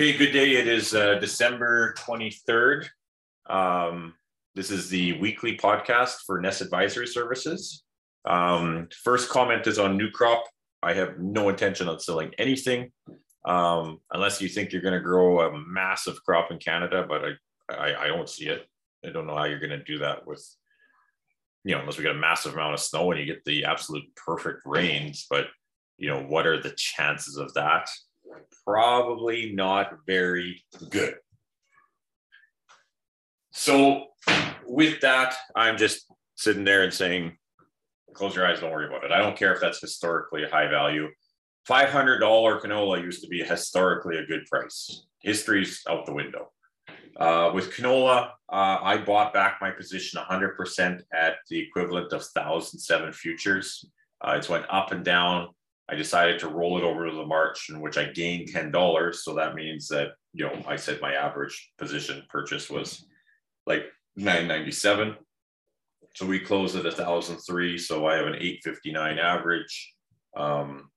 Okay, good day. It is uh, December 23rd. Um, this is the weekly podcast for Ness Advisory Services. Um, first comment is on new crop. I have no intention on selling anything um, unless you think you're going to grow a massive crop in Canada, but I, I, I don't see it. I don't know how you're going to do that with, you know, unless we get a massive amount of snow and you get the absolute perfect rains. But, you know, what are the chances of that? Probably not very good. So, with that, I'm just sitting there and saying, close your eyes, don't worry about it. I don't care if that's historically a high value. $500 canola used to be historically a good price. History's out the window. Uh, with canola, uh, I bought back my position 100% at the equivalent of 1007 futures. Uh, it's went up and down. I decided to roll it over to the March, in which I gained $10. So that means that, you know, I said my average position purchase was like 997. So we closed at a 1003. So I have an 859 average. Um,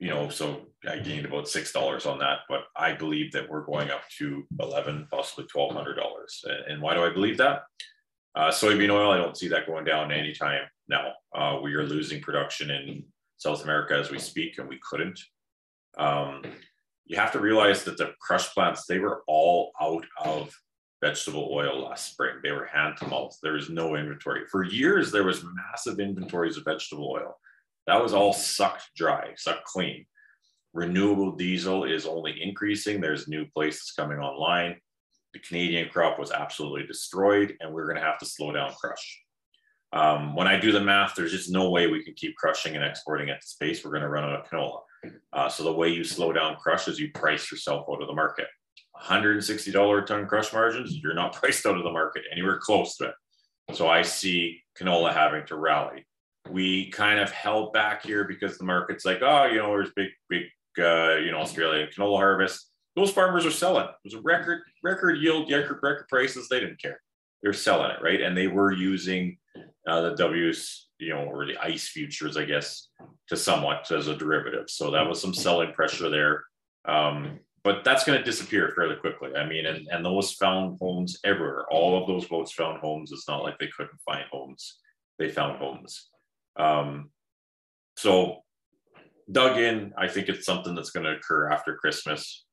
you know, so I gained about $6 on that, but I believe that we're going up to 11, possibly $1,200. And why do I believe that? Uh, soybean oil, I don't see that going down anytime now. Uh, we are losing production in South America as we speak, and we couldn't. Um, you have to realize that the crush plants, they were all out of vegetable oil last spring. They were hand to mouth. There was no inventory. For years, there was massive inventories of vegetable oil. That was all sucked dry, sucked clean. Renewable diesel is only increasing. There's new places coming online. The Canadian crop was absolutely destroyed, and we're going to have to slow down crush. Um, when I do the math, there's just no way we can keep crushing and exporting at space. We're going to run out of canola. Uh, so the way you slow down crush is you price yourself out of the market. $160 a ton crush margins, you're not priced out of the market anywhere close to it. So I see canola having to rally. We kind of held back here because the market's like, oh, you know, there's big, big, uh, you know, Australian canola harvest. Those farmers are selling. It was a record, record yield, record, record prices. They didn't care. They're selling it, right? And they were using uh, the W's, you know, or the ICE futures, I guess, to somewhat as a derivative. So that was some selling pressure there. Um, but that's going to disappear fairly quickly. I mean, and, and those found homes everywhere. All of those boats found homes. It's not like they couldn't find homes. They found homes. Um, so dug in, I think it's something that's going to occur after Christmas.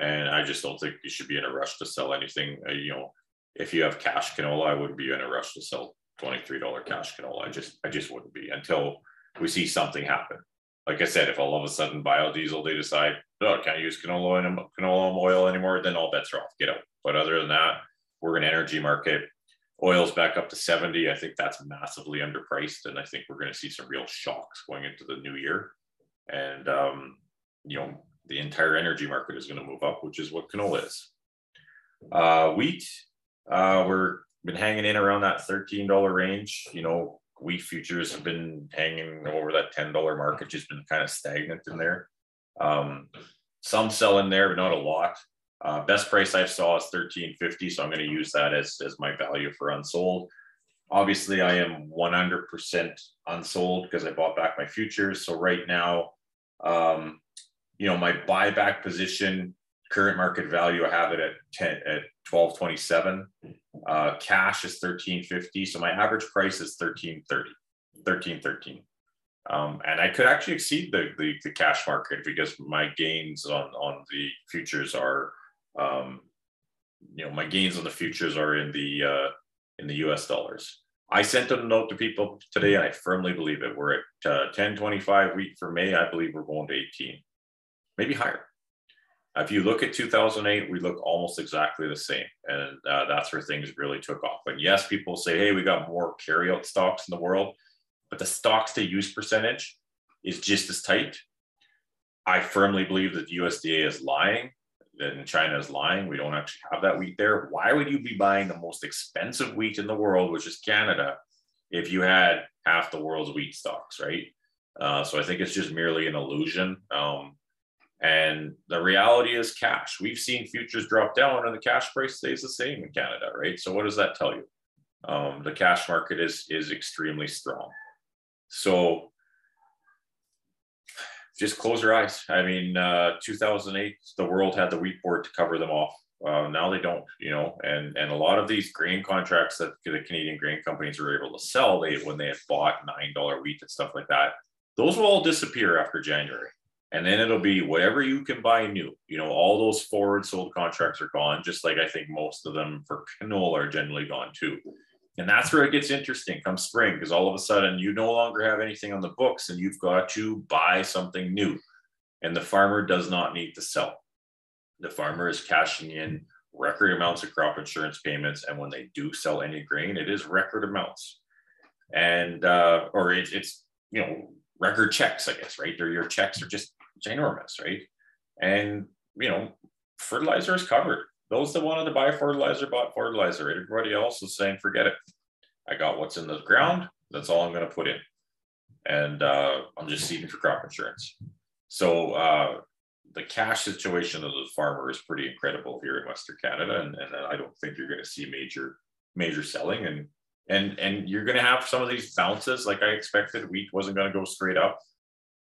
And I just don't think you should be in a rush to sell anything. Uh, you know, if you have cash canola, I wouldn't be in a rush to sell $23 cash canola. I just, I just wouldn't be until we see something happen. Like I said, if all of a sudden biodiesel, they decide, oh, can't use canola, canola oil anymore, then all bets are off, get out. But other than that, we're an energy market. Oil's back up to 70. I think that's massively underpriced. And I think we're going to see some real shocks going into the new year. And, um, you know, the entire energy market is going to move up, which is what canola is. Uh, wheat, uh, we're been hanging in around that $13 range. You know, wheat futures have been hanging over that $10 mark. It's just been kind of stagnant in there. Um, some sell in there, but not a lot. Uh, best price I saw is 1350. So I'm going to use that as, as my value for unsold. Obviously, I am 100% unsold because I bought back my futures. So right now, um, you know, my buyback position, current market value, I have it at 10 at 1227. Uh, cash is 1350. So my average price is 1330, 1313. Um, and I could actually exceed the, the, the cash market because my gains on on the futures are, um, you know, my gains on the futures are in the uh, in the U.S. dollars. I sent a note to people today, and I firmly believe it. We're at uh, 10.25 week for May. I believe we're going to 18, maybe higher. If you look at 2008, we look almost exactly the same, and uh, that's where things really took off. But yes, people say, "Hey, we got more carryout stocks in the world." but the stocks to use percentage is just as tight. I firmly believe that the USDA is lying, that China is lying. We don't actually have that wheat there. Why would you be buying the most expensive wheat in the world, which is Canada, if you had half the world's wheat stocks, right? Uh, so I think it's just merely an illusion. Um, and the reality is cash. We've seen futures drop down and the cash price stays the same in Canada, right? So what does that tell you? Um, the cash market is is extremely strong. So just close your eyes. I mean, uh, 2008, the world had the wheat board to cover them off. Uh, now they don't, you know, and and a lot of these grain contracts that the Canadian grain companies were able to sell, they when they had bought nine dollar wheat and stuff like that, those will all disappear after January, and then it'll be whatever you can buy new. You know, all those forward sold contracts are gone, just like I think most of them for canola are generally gone too. And that's where it gets interesting come spring, because all of a sudden you no longer have anything on the books and you've got to buy something new. And the farmer does not need to sell. The farmer is cashing in record amounts of crop insurance payments. And when they do sell any grain, it is record amounts. And, uh, or it, it's, you know, record checks, I guess, right? Or your checks are just ginormous, right? And, you know, fertilizer is covered those that wanted to buy fertilizer bought fertilizer. Everybody else is saying, forget it. I got what's in the ground. That's all I'm going to put in. And uh, I'm just seeding for crop insurance. So uh, the cash situation of the farmer is pretty incredible here in Western Canada. And, and I don't think you're going to see major, major selling. And and and you're going to have some of these bounces like I expected. Wheat wasn't going to go straight up,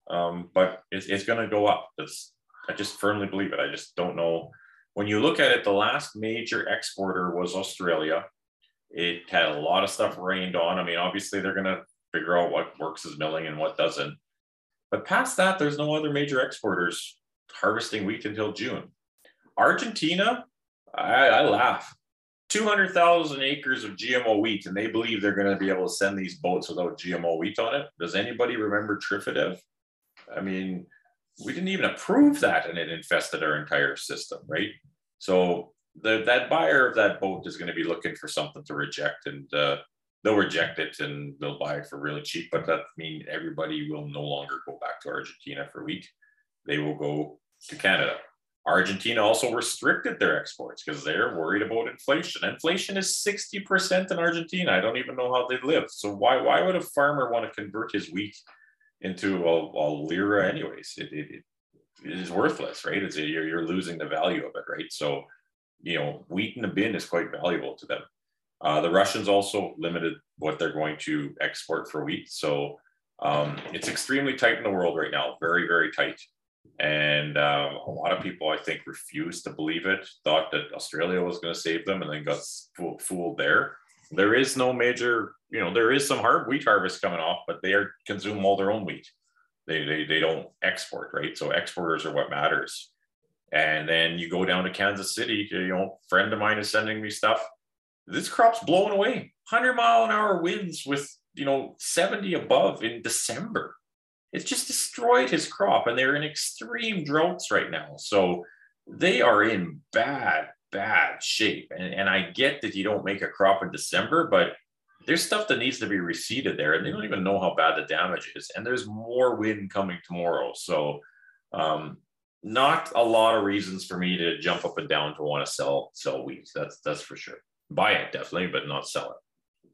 um, but it's, it's going to go up. That's I just firmly believe it. I just don't know when you look at it, the last major exporter was Australia. It had a lot of stuff rained on. I mean, obviously, they're going to figure out what works as milling and what doesn't. But past that, there's no other major exporters harvesting wheat until June. Argentina, I, I laugh. 200,000 acres of GMO wheat, and they believe they're going to be able to send these boats without GMO wheat on it. Does anybody remember Trifadev? I mean, we didn't even approve that and it infested our entire system, right? So the, that buyer of that boat is going to be looking for something to reject and uh, they'll reject it and they'll buy it for really cheap. But that means everybody will no longer go back to Argentina for wheat. They will go to Canada. Argentina also restricted their exports because they're worried about inflation. Inflation is 60% in Argentina. I don't even know how they live. So why, why would a farmer want to convert his wheat into a, lira anyways. It, it, it is worthless, right? It's a, you're, you're losing the value of it, right? So, you know, wheat in a bin is quite valuable to them. Uh, the Russians also limited what they're going to export for wheat. So um, it's extremely tight in the world right now, very, very tight. And uh, a lot of people, I think, refused to believe it, thought that Australia was going to save them, and then got fooled there there is no major, you know, there is some hard wheat harvest coming off, but they are consume all their own wheat. They, they, they don't export, right? So exporters are what matters. And then you go down to Kansas City, you know, friend of mine is sending me stuff. This crop's blowing away. 100 mile an hour winds with, you know, 70 above in December. It's just destroyed his crop and they're in extreme droughts right now. So they are in bad, bad shape. And, and I get that you don't make a crop in December, but there's stuff that needs to be reseeded there, and they don't even know how bad the damage is. And there's more wind coming tomorrow. So, um, not a lot of reasons for me to jump up and down to want to sell sell wheat. That's that's for sure. Buy it definitely, but not sell it.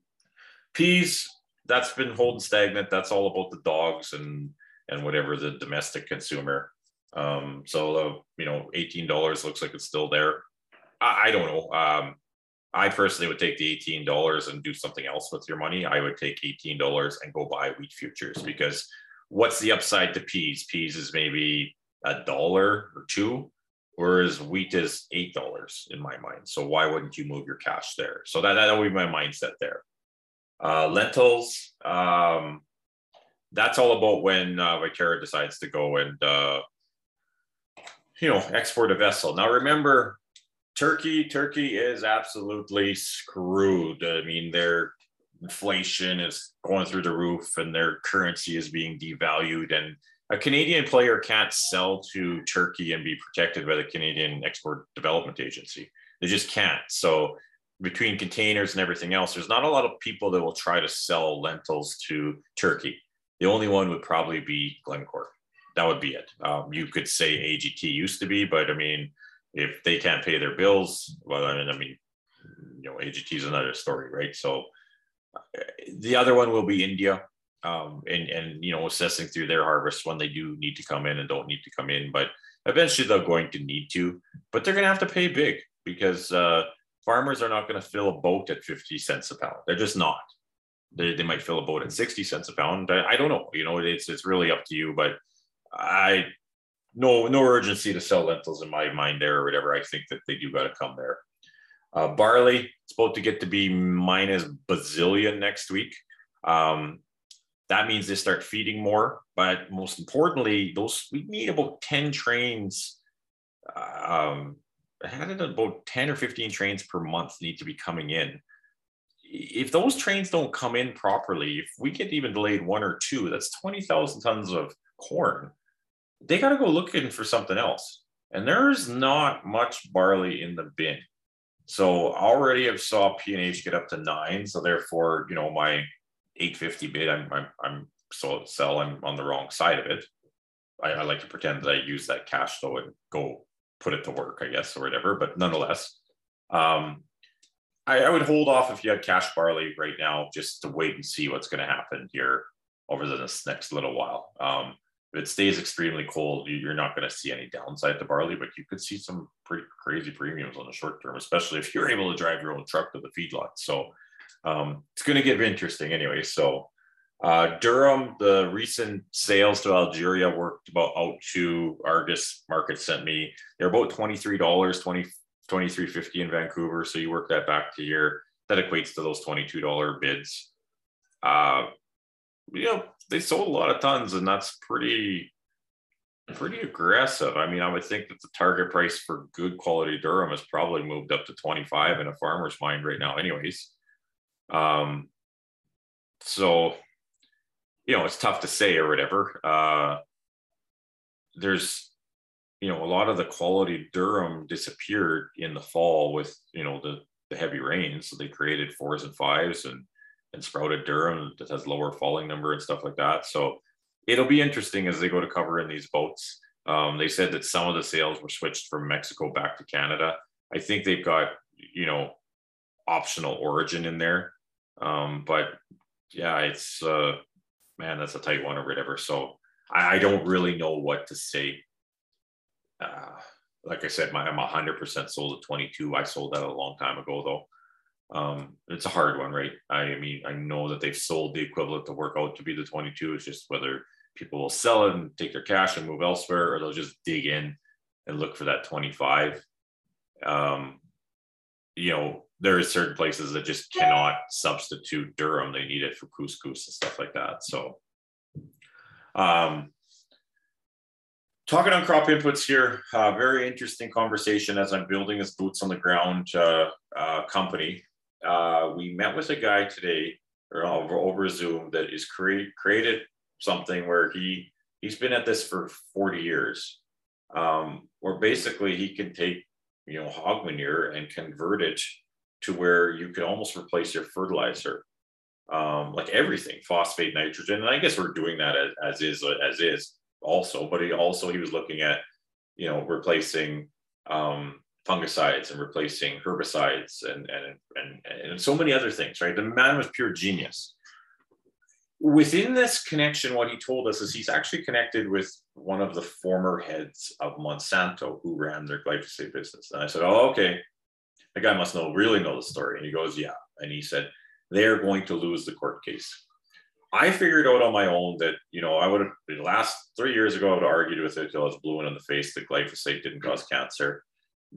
Peas, that's been holding stagnant. That's all about the dogs and and whatever the domestic consumer. Um, so uh, you know, eighteen dollars looks like it's still there. I, I don't know. Um, I personally would take the eighteen dollars and do something else with your money. I would take eighteen dollars and go buy wheat futures because what's the upside to peas? Peas is maybe a dollar or two, whereas wheat is eight dollars in my mind. So why wouldn't you move your cash there? So that that would be my mindset there. Uh, lentils, um, that's all about when uh, decides to go and uh, you know export a vessel. Now remember, Turkey, Turkey is absolutely screwed. I mean, their inflation is going through the roof and their currency is being devalued. And a Canadian player can't sell to Turkey and be protected by the Canadian Export Development Agency. They just can't. So, between containers and everything else, there's not a lot of people that will try to sell lentils to Turkey. The only one would probably be Glencore. That would be it. Um, you could say AGT used to be, but I mean, if they can't pay their bills, well, I mean, I mean, you know, AGT is another story, right? So uh, the other one will be India, um, and and you know, assessing through their harvest when they do need to come in and don't need to come in, but eventually they're going to need to, but they're going to have to pay big because uh, farmers are not going to fill a boat at 50 cents a pound. They're just not. They, they might fill a boat at 60 cents a pound. I, I don't know. You know, it's it's really up to you, but I no no urgency to sell lentils in my mind there or whatever. I think that they do got to come there. Uh, barley, it's about to get to be minus bazillion next week. Um, that means they start feeding more, but most importantly, those we need about 10 trains. Um, I had about 10 or 15 trains per month need to be coming in. If those trains don't come in properly, if we get even delayed one or two, that's 20,000 tons of corn. They got to go looking for something else. And there's not much barley in the bin. So already I've saw P&H get up to nine. So therefore, you know, my 850 bid, I'm, I'm, I'm so sell, I'm on the wrong side of it. I, I like to pretend that I use that cash flow and go put it to work, I guess, or whatever. But nonetheless, um, I, I would hold off if you had cash barley right now, just to wait and see what's going to happen here over the next little while. Um, if it stays extremely cold, you're not going to see any downside to barley, but you could see some pretty crazy premiums on the short term, especially if you're able to drive your own truck to the feedlot. So um, it's going to get interesting anyway. So uh, Durum, the recent sales to Algeria worked about out to Argus Market sent me. They're about $23, 20, 23.50 in Vancouver. So you work that back to here. That equates to those $22 bids. Uh, you know, they sold a lot of tons and that's pretty, pretty aggressive. I mean, I would think that the target price for good quality Durum has probably moved up to 25 in a farmer's mind right now anyways. Um, so you know, it's tough to say or whatever. Uh, there's, you know, a lot of the quality Durum disappeared in the fall with, you know, the, the heavy rains. So they created fours and fives and, and sprouted Durum that has lower falling number and stuff like that. So it'll be interesting as they go to cover in these boats. Um, they said that some of the sales were switched from Mexico back to Canada. I think they've got, you know, optional origin in there. Um, but yeah, it's, uh, man, that's a tight one or whatever. So I, I don't really know what to say. Uh, like I said, my, I'm 100% sold at 22. I sold that a long time ago, though. Um, it's a hard one, right? I mean, I know that they've sold the equivalent to work out to be the 22. It's just whether people will sell it and take their cash and move elsewhere, or they'll just dig in and look for that 25. Um, you know, there are certain places that just cannot substitute durum. They need it for couscous and stuff like that. So, um, talking on crop inputs here, uh, very interesting conversation as I'm building this boots on the ground uh, uh, company. Uh, we met with a guy today or over, over Zoom that is create, created something where he he's been at this for 40 years, um, where basically he can take you know hog manure and convert it to where you could almost replace your fertilizer, um, like everything, phosphate, nitrogen. And I guess we're doing that as, as is as is also. But he also he was looking at, you know, replacing um, fungicides and replacing herbicides and, and and and so many other things. Right, the man was pure genius. Within this connection, what he told us is he's actually connected with one of the former heads of Monsanto who ran their glyphosate business. And I said, "Oh, okay." the guy must know really know the story. And he goes, yeah. And he said, they're going to lose the court case. I figured out on my own that, you know, I would have the last three years ago, I would have argued with it till I was blue in the face that glyphosate didn't cause cancer.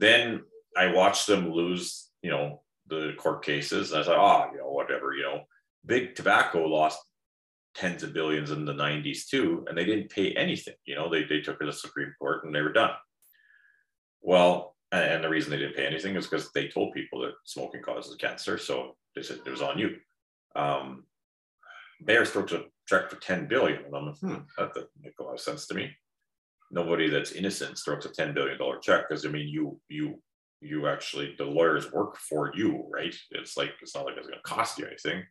Then I watched them lose, you know, the court cases. And I thought, oh, you know, whatever, you know, big tobacco lost tens of billions in the 90s too, and they didn't pay anything. You know, they, they took it to the Supreme Court and they were done. Well, and the reason they didn't pay anything is because they told people that smoking causes cancer. So they said it was on you. Um, Bayer strokes a check for 10 billion. And I'm like, hmm, that doesn't make a lot of sense to me. Nobody that's innocent strokes a $10 billion check because I mean you you you actually the lawyers work for you, right? It's like it's not like it's gonna cost you anything.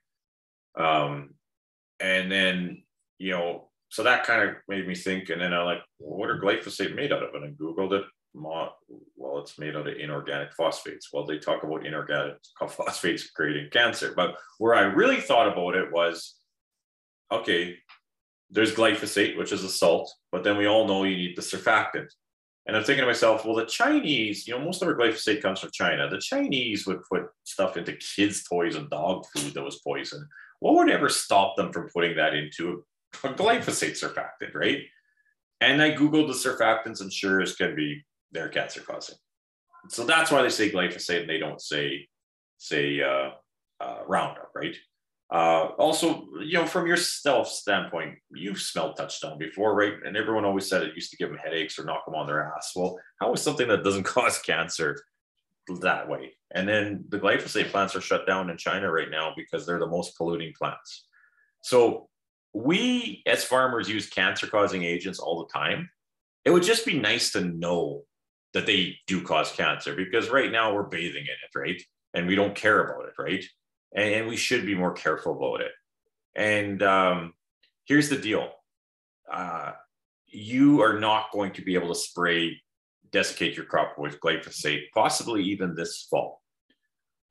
Um, and then you know, so that kind of made me think, and then I'm like, well, what are glyphosate made out of? And I Googled it well, it's made out of inorganic phosphates. Well, they talk about inorganic phosphates creating cancer. But where I really thought about it was okay, there's glyphosate, which is a salt, but then we all know you need the surfactant. And I'm thinking to myself, well, the Chinese, you know, most of our glyphosate comes from China. The Chinese would put stuff into kids' toys and dog food that was poison. What would ever stop them from putting that into a glyphosate surfactant, right? And I Googled the surfactants and sure as can be, they're cancer causing. So that's why they say glyphosate and they don't say, say uh, uh, Roundup, right? Uh, also, you know, from your self standpoint, you've smelled Touchdown before, right? And everyone always said it used to give them headaches or knock them on their ass. Well, how is something that doesn't cause cancer that way? And then the glyphosate plants are shut down in China right now because they're the most polluting plants. So we as farmers use cancer causing agents all the time. It would just be nice to know that they do cause cancer because right now we're bathing in it, right? And we don't care about it, right? And, and we should be more careful about it. And um, here's the deal uh, you are not going to be able to spray, desiccate your crop with glyphosate, possibly even this fall.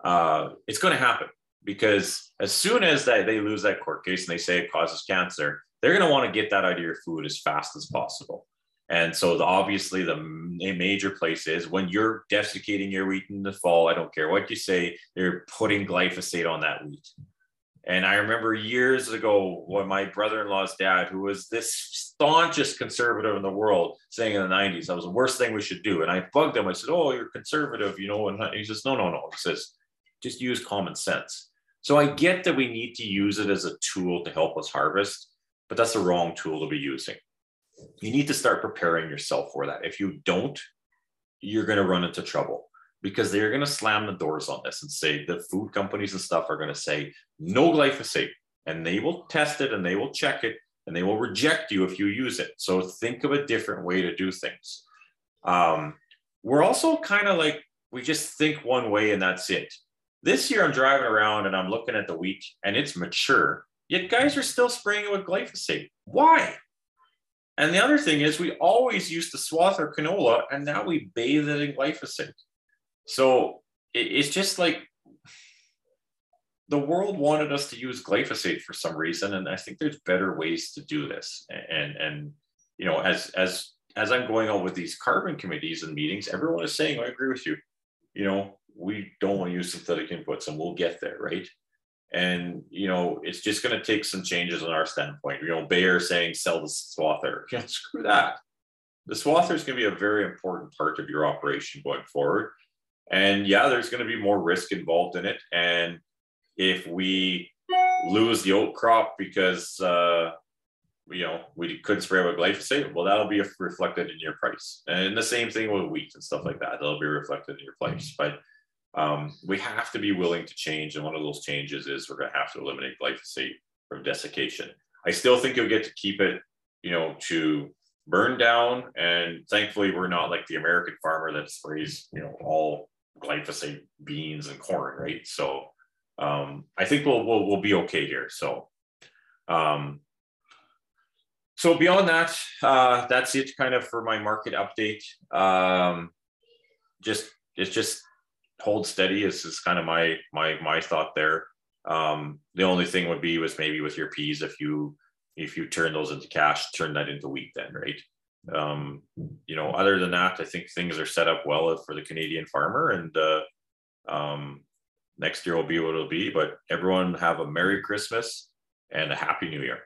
Uh, it's going to happen because as soon as that they lose that court case and they say it causes cancer, they're going to want to get that out of your food as fast as possible. And so, the, obviously, the major place is when you're desiccating your wheat in the fall. I don't care what you say, they're putting glyphosate on that wheat. And I remember years ago when my brother-in-law's dad, who was this staunchest conservative in the world, saying in the 90s, that was the worst thing we should do. And I bugged him. I said, Oh, you're conservative, you know, and he says, No, no, no. He says, just use common sense. So I get that we need to use it as a tool to help us harvest, but that's the wrong tool to be using. You need to start preparing yourself for that. If you don't, you're going to run into trouble because they're going to slam the doors on this and say the food companies and stuff are going to say no glyphosate and they will test it and they will check it and they will reject you if you use it. So think of a different way to do things. Um, we're also kind of like, we just think one way and that's it. This year I'm driving around and I'm looking at the wheat and it's mature, yet guys are still spraying it with glyphosate. Why? And the other thing is we always used to swath our canola and now we bathe it in glyphosate. So it's just like the world wanted us to use glyphosate for some reason. And I think there's better ways to do this. And, and, you know, as, as, as I'm going on with these carbon committees and meetings, everyone is saying, I agree with you. You know, we don't want to use synthetic inputs and we'll get there, right? And you know, it's just going to take some changes on our standpoint. You know, Bayer saying sell the swather. Screw that. The swather is going to be a very important part of your operation going forward. And yeah, there's going to be more risk involved in it. And if we lose the oat crop because uh, you know we couldn't spray with glyphosate, well, that'll be reflected in your price. And the same thing with wheat and stuff like that. That'll be reflected in your price. But um, we have to be willing to change. And one of those changes is we're going to have to eliminate glyphosate from desiccation. I still think you'll get to keep it, you know, to burn down. And thankfully, we're not like the American farmer that sprays, you know, all glyphosate beans and corn, right? So um, I think we'll, we'll we'll be okay here. So um, so beyond that, uh, that's it kind of for my market update. Um, just it's just hold steady is, is kind of my my my thought there. Um, the only thing would be was maybe with your peas if you if you turn those into cash, turn that into wheat then, right? Um, you know, other than that, I think things are set up well for the Canadian farmer, and uh, um, next year will be what it'll be. But everyone have a Merry Christmas and a Happy New Year.